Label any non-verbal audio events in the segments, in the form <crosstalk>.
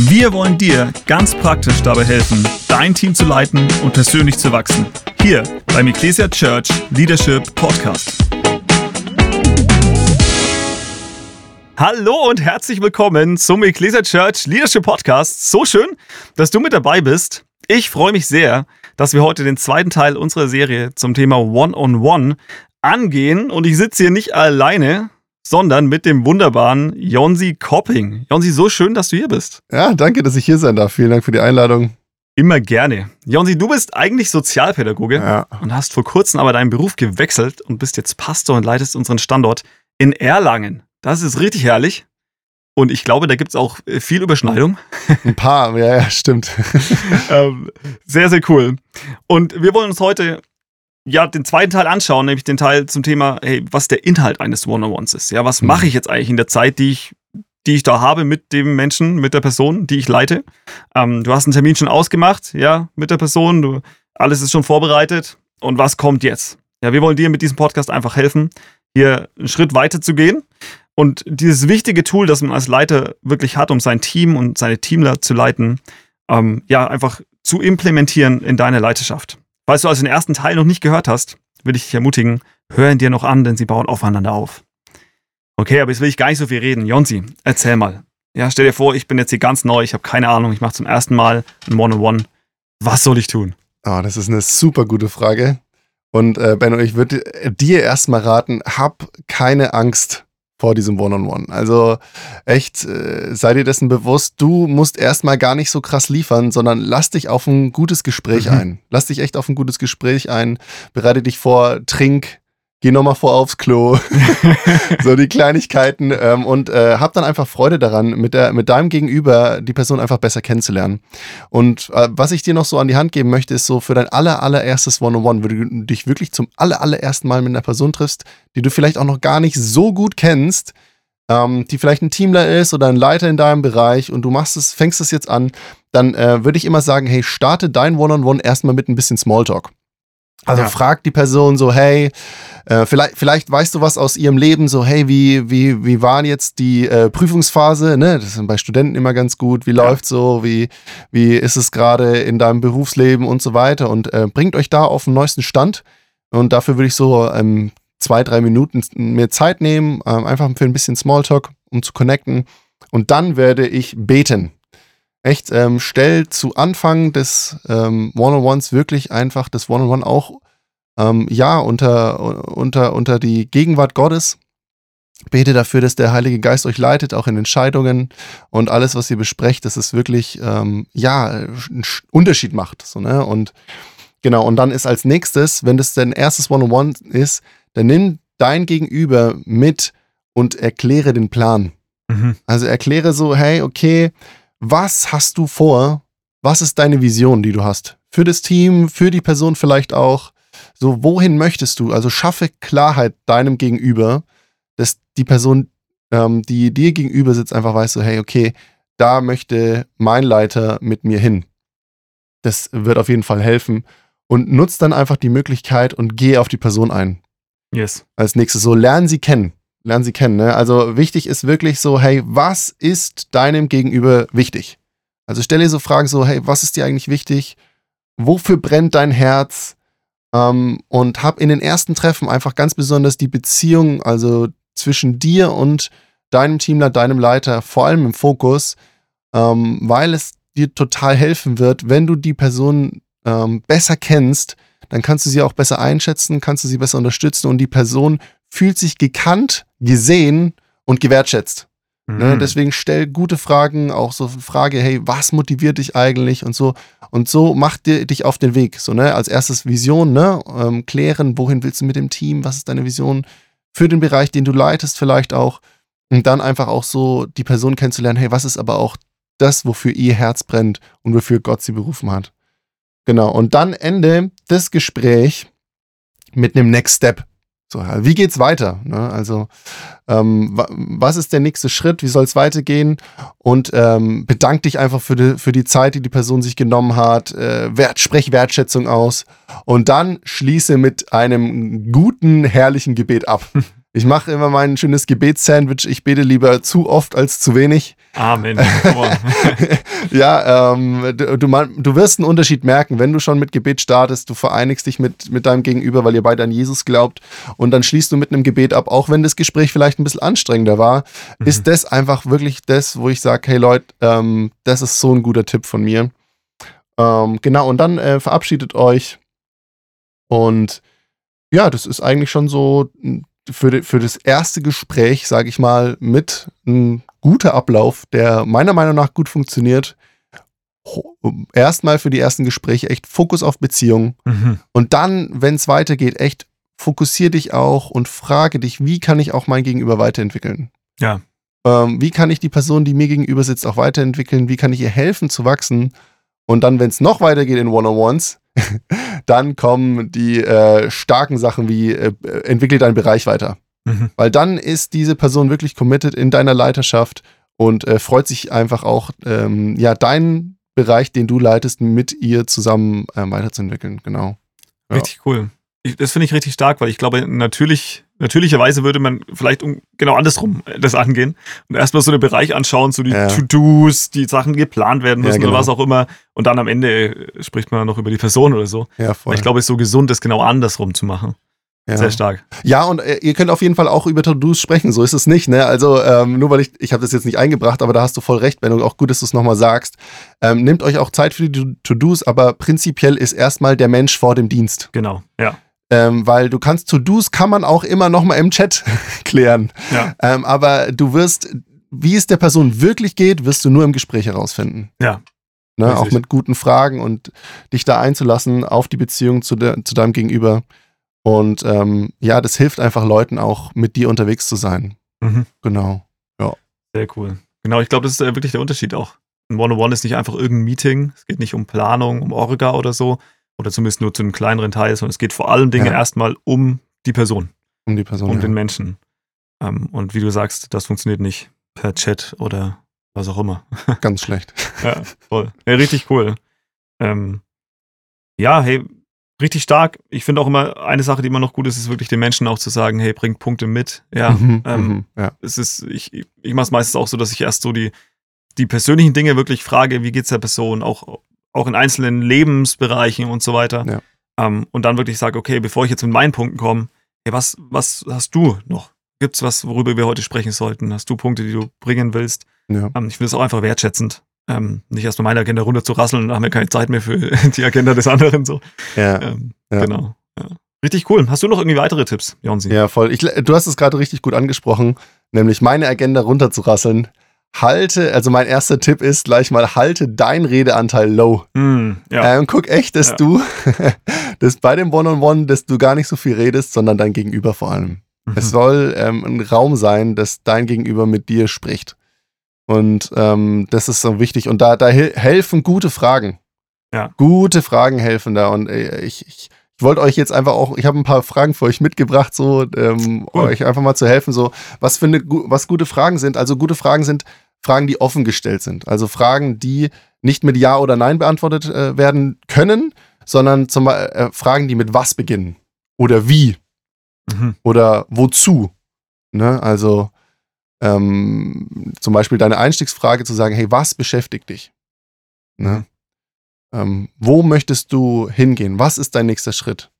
Wir wollen dir ganz praktisch dabei helfen, dein Team zu leiten und persönlich zu wachsen. Hier beim Ecclesia Church Leadership Podcast. Hallo und herzlich willkommen zum Ecclesia Church Leadership Podcast. So schön, dass du mit dabei bist. Ich freue mich sehr, dass wir heute den zweiten Teil unserer Serie zum Thema One-on-One -on -One angehen. Und ich sitze hier nicht alleine, sondern mit dem wunderbaren Jonsi Kopping. Jonsi, so schön, dass du hier bist. Ja, danke, dass ich hier sein darf. Vielen Dank für die Einladung. Immer gerne. Jonsi, du bist eigentlich Sozialpädagoge ja. und hast vor kurzem aber deinen Beruf gewechselt und bist jetzt Pastor und leitest unseren Standort in Erlangen. Das ist richtig herrlich. Und ich glaube, da gibt es auch äh, viel Überschneidung. Ein paar, ja, ja, stimmt. <laughs> ähm, sehr, sehr cool. Und wir wollen uns heute ja den zweiten Teil anschauen, nämlich den Teil zum Thema, hey, was der Inhalt eines One-on-Ones ist. Ja, was mhm. mache ich jetzt eigentlich in der Zeit, die ich, die ich da habe mit dem Menschen, mit der Person, die ich leite? Ähm, du hast einen Termin schon ausgemacht, ja, mit der Person, du, alles ist schon vorbereitet. Und was kommt jetzt? Ja, wir wollen dir mit diesem Podcast einfach helfen, hier einen Schritt weiter zu gehen und dieses wichtige Tool, das man als Leiter wirklich hat, um sein Team und seine Teamler zu leiten, ähm, ja, einfach zu implementieren in deine Leiterschaft. Falls du also den ersten Teil noch nicht gehört hast, will ich dich ermutigen, hör ihn dir noch an, denn sie bauen aufeinander auf. Okay, aber jetzt will ich gar nicht so viel reden. Jonsi, erzähl mal. Ja, stell dir vor, ich bin jetzt hier ganz neu, ich habe keine Ahnung, ich mache zum ersten Mal ein One-on-One. Was soll ich tun? Oh, das ist eine super gute Frage. Und äh, Benno, ich würde dir erstmal raten, hab keine Angst vor diesem One-on-One. -on -One. Also echt, äh, sei dir dessen bewusst, du musst erstmal gar nicht so krass liefern, sondern lass dich auf ein gutes Gespräch mhm. ein. Lass dich echt auf ein gutes Gespräch ein, bereite dich vor, trink, geh nochmal vor aufs Klo. <laughs> so die Kleinigkeiten. Ähm, und äh, hab dann einfach Freude daran, mit, der, mit deinem Gegenüber die Person einfach besser kennenzulernen. Und äh, was ich dir noch so an die Hand geben möchte, ist so für dein aller, allererstes One-on-One, wenn du dich wirklich zum aller, allerersten Mal mit einer Person triffst, die du vielleicht auch noch gar nicht so gut kennst, ähm, die vielleicht ein Teamler ist oder ein Leiter in deinem Bereich und du machst es, fängst es jetzt an, dann äh, würde ich immer sagen, hey, starte dein One-on-One -on -One erstmal mit ein bisschen Smalltalk. Also ja. frag die Person so, hey, äh, vielleicht, vielleicht weißt du was aus ihrem Leben, so, hey, wie, wie, wie war jetzt die äh, Prüfungsphase? Ne? Das ist bei Studenten immer ganz gut. Wie ja. läuft so? Wie, wie ist es gerade in deinem Berufsleben und so weiter? Und äh, bringt euch da auf den neuesten Stand. Und dafür würde ich so ähm, zwei, drei Minuten mir Zeit nehmen, ähm, einfach für ein bisschen Smalltalk, um zu connecten. Und dann werde ich beten echt, ähm, stell zu Anfang des ähm, One-on-Ones wirklich einfach das One-on-One auch ähm, ja unter, unter, unter die Gegenwart Gottes. Bete dafür, dass der Heilige Geist euch leitet, auch in Entscheidungen und alles, was ihr besprecht, dass es wirklich ähm, ja einen Unterschied macht. So, ne? Und genau, und dann ist als nächstes, wenn das dein erstes One-on-One ist, dann nimm dein Gegenüber mit und erkläre den Plan. Mhm. Also erkläre so, hey, okay, was hast du vor? Was ist deine Vision, die du hast? Für das Team, für die Person vielleicht auch. So, wohin möchtest du? Also schaffe Klarheit deinem Gegenüber, dass die Person, ähm, die dir gegenüber sitzt, einfach weiß so, hey, okay, da möchte mein Leiter mit mir hin. Das wird auf jeden Fall helfen. Und nutzt dann einfach die Möglichkeit und geh auf die Person ein. Yes. Als nächstes so, lernen sie kennen lernen sie kennen. Ne? Also wichtig ist wirklich so, hey, was ist deinem Gegenüber wichtig? Also stell dir so Fragen so, hey, was ist dir eigentlich wichtig? Wofür brennt dein Herz? Ähm, und hab in den ersten Treffen einfach ganz besonders die Beziehung, also zwischen dir und deinem Teamler, deinem Leiter, vor allem im Fokus, ähm, weil es dir total helfen wird, wenn du die Person ähm, besser kennst, dann kannst du sie auch besser einschätzen, kannst du sie besser unterstützen und die Person fühlt sich gekannt, gesehen und gewertschätzt. Ne, mhm. Ne? Deswegen stell gute Fragen, auch so Frage, hey, was motiviert dich eigentlich und so. Und so macht dir dich auf den Weg. So, ne? Als erstes Vision, ne? Ähm, klären, wohin willst du mit dem Team, was ist deine Vision für den Bereich, den du leitest, vielleicht auch. Und dann einfach auch so die Person kennenzulernen, hey, was ist aber auch das, wofür ihr Herz brennt und wofür Gott sie berufen hat. Genau. Und dann Ende das Gespräch mit einem Next Step. So, wie geht's weiter? Ne? Also, ähm, was ist der nächste Schritt? Wie soll es weitergehen? Und ähm, bedank dich einfach für die, für die Zeit, die die Person sich genommen hat. Äh, wert, sprech Wertschätzung aus. Und dann schließe mit einem guten, herrlichen Gebet ab. <laughs> Ich mache immer mein schönes Gebetssandwich. Ich bete lieber zu oft als zu wenig. Amen. <laughs> ja, ähm, du, du, wirst einen Unterschied merken, wenn du schon mit Gebet startest. Du vereinigst dich mit, mit deinem Gegenüber, weil ihr beide an Jesus glaubt. Und dann schließt du mit einem Gebet ab, auch wenn das Gespräch vielleicht ein bisschen anstrengender war. Mhm. Ist das einfach wirklich das, wo ich sage, hey Leute, ähm, das ist so ein guter Tipp von mir. Ähm, genau, und dann äh, verabschiedet euch. Und ja, das ist eigentlich schon so für, für das erste Gespräch, sage ich mal, mit ein guter Ablauf, der meiner Meinung nach gut funktioniert. Erstmal für die ersten Gespräche echt Fokus auf Beziehung. Mhm. Und dann, wenn es weitergeht, echt fokussier dich auch und frage dich, wie kann ich auch mein Gegenüber weiterentwickeln? Ja. Ähm, wie kann ich die Person, die mir gegenüber sitzt, auch weiterentwickeln? Wie kann ich ihr helfen zu wachsen? Und dann, wenn es noch weitergeht in One-on-Ones, <laughs> dann kommen die äh, starken Sachen wie äh, entwickle deinen Bereich weiter. Mhm. Weil dann ist diese Person wirklich committed in deiner Leiterschaft und äh, freut sich einfach auch, ähm, ja, deinen Bereich, den du leitest, mit ihr zusammen ähm, weiterzuentwickeln. Genau. Ja. Richtig cool. Das finde ich richtig stark, weil ich glaube, natürlich natürlicherweise würde man vielleicht um, genau andersrum äh, das angehen und erstmal so den Bereich anschauen, so die ja. To-Dos, die Sachen geplant werden müssen ja, genau. oder was auch immer. Und dann am Ende äh, spricht man noch über die Person oder so. Ja, voll. Ich glaube, es ist so gesund, das genau andersrum zu machen. Ja. Sehr stark. Ja, und äh, ihr könnt auf jeden Fall auch über To-Dos sprechen, so ist es nicht. Ne? Also ähm, nur weil ich, ich habe das jetzt nicht eingebracht, aber da hast du voll recht, Benno, auch gut, dass du es nochmal sagst. Ähm, nehmt euch auch Zeit für die To-Dos, aber prinzipiell ist erstmal der Mensch vor dem Dienst. Genau, ja. Ähm, weil du kannst To-Dos kann man auch immer noch mal im Chat <laughs> klären. Ja. Ähm, aber du wirst, wie es der Person wirklich geht, wirst du nur im Gespräch herausfinden. Ja. Ne, auch mit guten Fragen und dich da einzulassen auf die Beziehung zu, de, zu deinem Gegenüber. Und ähm, ja, das hilft einfach Leuten auch, mit dir unterwegs zu sein. Mhm. Genau. Ja. Sehr cool. Genau, ich glaube, das ist äh, wirklich der Unterschied auch. Ein One-on-One ist nicht einfach irgendein Meeting. Es geht nicht um Planung, um Orga oder so, oder zumindest nur zu einem kleineren Teil, sondern es geht vor allem Dinge ja. erstmal um die Person. Um die Person. Um ja. den Menschen. Ähm, und wie du sagst, das funktioniert nicht per Chat oder was auch immer. <laughs> Ganz schlecht. ja, voll. Ja, richtig cool. Ähm, ja, hey, richtig stark. Ich finde auch immer, eine Sache, die immer noch gut ist, ist wirklich den Menschen auch zu sagen, hey, bringt Punkte mit. Ja, mhm, ähm, mhm, ja. es ist, ich, ich mache es meistens auch so, dass ich erst so die, die persönlichen Dinge wirklich frage, wie geht es der Person, auch auch in einzelnen Lebensbereichen und so weiter. Ja. Ähm, und dann wirklich sage, okay, bevor ich jetzt mit meinen Punkten komme, hey, was, was hast du noch? Gibt es was, worüber wir heute sprechen sollten? Hast du Punkte, die du bringen willst? Ja. Ähm, ich finde es auch einfach wertschätzend. Ähm, nicht erst mal meine Agenda runter zu rasseln und dann haben wir keine Zeit mehr für <laughs> die Agenda des anderen. So. Ja. Ähm, ja. Genau. Richtig cool. Hast du noch irgendwie weitere Tipps, Jonsi? Ja, voll. Ich, du hast es gerade richtig gut angesprochen, nämlich meine Agenda runterzurasseln halte, also mein erster Tipp ist gleich mal, halte dein Redeanteil low. Mm, ja. ähm, guck echt, dass ja. du, <laughs> dass bei dem One-on-One, dass du gar nicht so viel redest, sondern dein Gegenüber vor allem. Mhm. Es soll ähm, ein Raum sein, dass dein Gegenüber mit dir spricht. Und ähm, das ist so wichtig. Und da, da helfen gute Fragen. Ja. Gute Fragen helfen da. Und äh, ich, ich wollte euch jetzt einfach auch, ich habe ein paar Fragen für euch mitgebracht, so ähm, cool. euch einfach mal zu helfen, so was eine, was gute Fragen sind. Also gute Fragen sind Fragen, die offen gestellt sind. Also Fragen, die nicht mit Ja oder Nein beantwortet äh, werden können, sondern zum Beispiel äh, Fragen, die mit was beginnen oder wie mhm. oder wozu. Ne? Also ähm, zum Beispiel deine Einstiegsfrage zu sagen, hey, was beschäftigt dich? Ne? Ähm, wo möchtest du hingehen? Was ist dein nächster Schritt?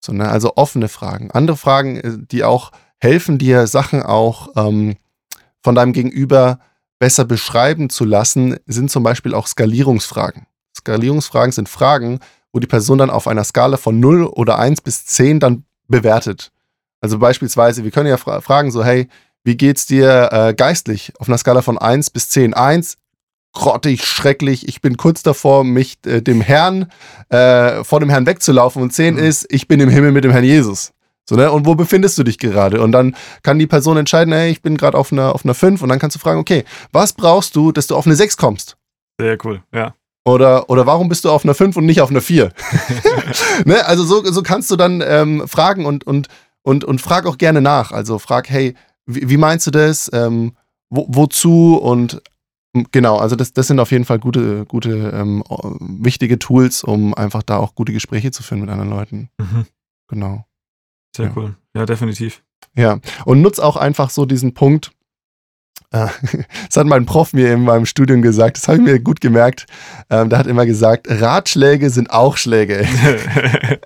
So, ne? Also offene Fragen. Andere Fragen, äh, die auch helfen dir, Sachen auch ähm, von deinem Gegenüber besser beschreiben zu lassen, sind zum Beispiel auch Skalierungsfragen. Skalierungsfragen sind Fragen, wo die Person dann auf einer Skala von 0 oder 1 bis 10 dann bewertet. Also beispielsweise, wir können ja fra fragen so, hey, wie geht's dir äh, geistlich auf einer Skala von 1 bis 10? 1 grottig, schrecklich, ich bin kurz davor, mich äh, dem Herrn, äh, vor dem Herrn wegzulaufen. Und zehn mhm. ist, ich bin im Himmel mit dem Herrn Jesus. So, ne? Und wo befindest du dich gerade? Und dann kann die Person entscheiden, hey, ich bin gerade auf einer, auf einer 5 und dann kannst du fragen, okay, was brauchst du, dass du auf eine 6 kommst? Sehr cool, ja. Oder, oder warum bist du auf einer 5 und nicht auf einer 4? <laughs> ne? Also so, so kannst du dann ähm, fragen und, und, und, und frag auch gerne nach. Also frag, hey, wie, wie meinst du das? Ähm, wo, wozu? Und Genau, also das, das sind auf jeden Fall gute, gute, ähm, wichtige Tools, um einfach da auch gute Gespräche zu führen mit anderen Leuten. Mhm. Genau. Sehr ja. cool. Ja, definitiv. Ja, und nutz auch einfach so diesen Punkt. Äh, <laughs> Das hat mein Prof mir in meinem Studium gesagt, das habe ich mir gut gemerkt. Ähm, der hat immer gesagt, Ratschläge sind auch Schläge. <laughs>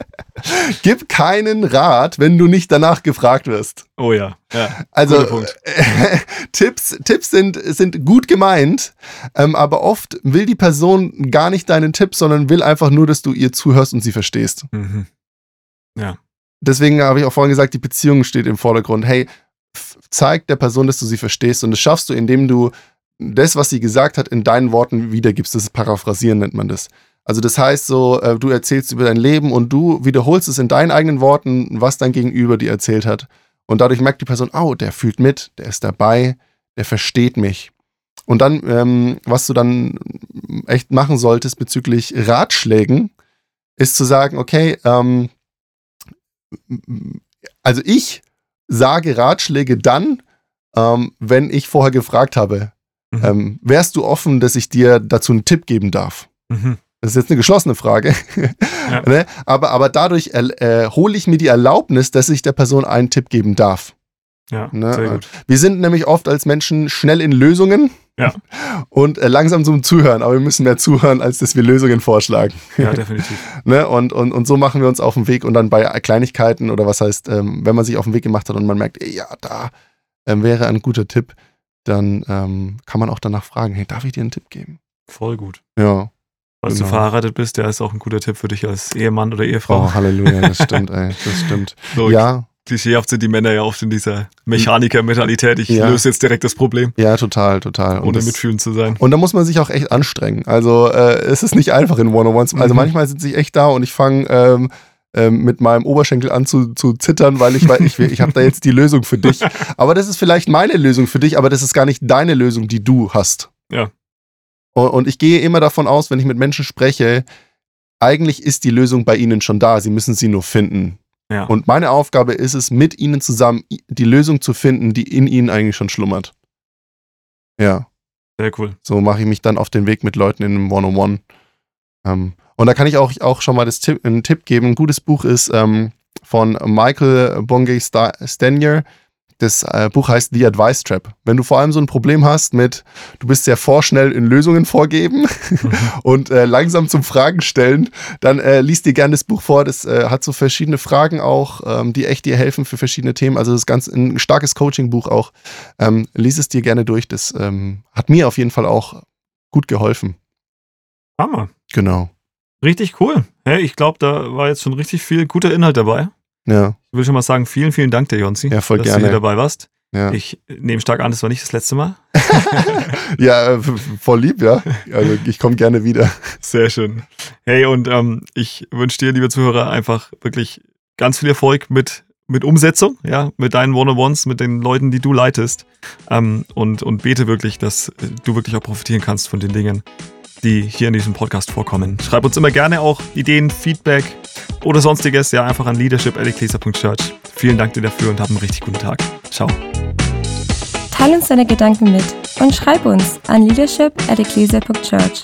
Gib keinen Rat, wenn du nicht danach gefragt wirst. oh ja. ja. Also äh, <laughs> Tipps, Tipps sind, sind gut gemeint, ähm, aber oft will die Person gar nicht deinen Tipp, sondern will einfach nur, dass du ihr zuhörst und sie verstehst. Mhm. Deswegen habe ich auch vorhin gesagt, die Beziehung steht im Vordergrund. Hey, zeig der Person, dass du sie verstehst und das schaffst du, indem du das, was sie gesagt hat, in deinen Worten wiedergibst. Das ist Paraphrasieren, nennt man das. Also das heißt so, äh, du erzählst über dein Leben und du wiederholst es in deinen eigenen Worten, was dein Gegenüber dir erzählt hat. Und dadurch merkt die Person, oh, der fühlt mit, der ist dabei, der versteht mich. Und dann, ähm, was du dann echt machen solltest bezüglich Ratschlägen, ist zu sagen, okay, ähm, also ich sage Ratschläge dann, ähm, wenn ich vorher gefragt habe, Mhm. ähm, wärst du offen, dass ich dir dazu einen Tipp geben darf? Mhm. Das ist jetzt eine geschlossene Frage. Ja. <laughs> ne? aber, aber dadurch äh, hole ich mir die Erlaubnis, dass ich der Person einen Tipp geben darf. Ja, Ne? sehr gut. Wir sind nämlich oft als Menschen schnell in Lösungen Ja. und äh, langsam zum Zuhören, aber wir müssen mehr zuhören, als dass wir Lösungen vorschlagen. Ja, definitiv. <laughs> Ne? Und, und, und so machen wir uns auf den Weg und dann bei Kleinigkeiten oder was heißt, ähm, wenn man sich auf den Weg gemacht hat und man merkt, ey, ja, da ähm, wäre ein guter Tipp, dann ähm, kann man auch danach fragen, hey, darf ich dir einen Tipp geben? Voll gut. Ja. Falls Genau. du verheiratet bist, der ist auch ein guter Tipp für dich als Ehemann oder Ehefrau. Oh, Halleluja, das <laughs> stimmt, ey, das stimmt. So, Ja, Klischeehaft sind die Männer ja oft in dieser Mechaniker-Mentalität. Ich Ja. löse jetzt direkt das Problem, ja, total, total. Und ohne das- mitfühlend zu sein. Und da muss man sich auch echt anstrengen. Also äh, es ist nicht einfach in One-on-Ones. Also Mhm. manchmal sitze ich echt da und ich fange ähm, ähm, mit meinem Oberschenkel an zu, zu zittern, weil ich weiß, ich, ich habe da jetzt die Lösung für dich. <laughs> Aber das ist vielleicht meine Lösung für dich, aber das ist gar nicht deine Lösung, die du hast. Ja. Und, und ich gehe immer davon aus, wenn ich mit Menschen spreche, eigentlich ist die Lösung bei ihnen schon da. Sie müssen sie nur finden. Ja. Und meine Aufgabe ist es, mit ihnen zusammen die Lösung zu finden, die in ihnen eigentlich schon schlummert. Ja. Sehr cool. So mache ich mich dann auf den Weg mit Leuten in einem One-on-One. Ähm, und da kann ich auch, auch schon mal das Tipp, einen Tipp geben. Ein gutes Buch ist ähm, von Michael Bongay Sta- Stanier. Das äh, Buch heißt The Advice Trap. Wenn du vor allem so ein Problem hast mit, du bist sehr vorschnell in Lösungen vorgeben <laughs> und äh, langsam zum Fragen stellen, dann äh, liest dir gerne das Buch vor. Das äh, hat so verschiedene Fragen auch, ähm, die echt dir helfen für verschiedene Themen. Also das ist ganz ein starkes Coaching-Buch auch. Ähm, lies es dir gerne durch. Das ähm, hat mir auf jeden Fall auch gut geholfen. Hammer. Genau. Richtig cool. Hey, ich glaube, da war jetzt schon richtig viel guter Inhalt dabei. Ja, Ich will schon mal sagen, vielen, vielen Dank, der Jonsi, Ja, voll dass gerne. du hier dabei warst. ja. Ich nehme stark an, das war nicht das letzte Mal. <laughs> <laughs> ja, äh, voll lieb, ja. Also ich komme gerne wieder. Sehr schön. Hey, und ähm, ich wünsche dir, liebe Zuhörer, einfach wirklich ganz viel Erfolg mit, mit Umsetzung, ja, mit deinen One-on-Ones, mit den Leuten, die du leitest. Ähm, und, und bete wirklich, dass äh, du wirklich auch profitieren kannst von den Dingen, die hier in diesem Podcast vorkommen. Schreib uns immer gerne auch Ideen, Feedback oder sonstiges, ja, einfach an leadership.church. Vielen Dank dir dafür und hab einen richtig guten Tag. Ciao. Teil uns deine Gedanken mit und schreib uns an leadership at ecclesia.church.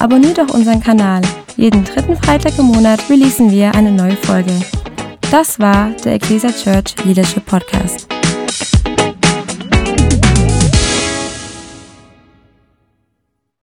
Abonnier doch unseren Kanal. Jeden dritten Freitag im Monat releasen wir eine neue Folge. Das war der Ecclesia Church Leadership Podcast.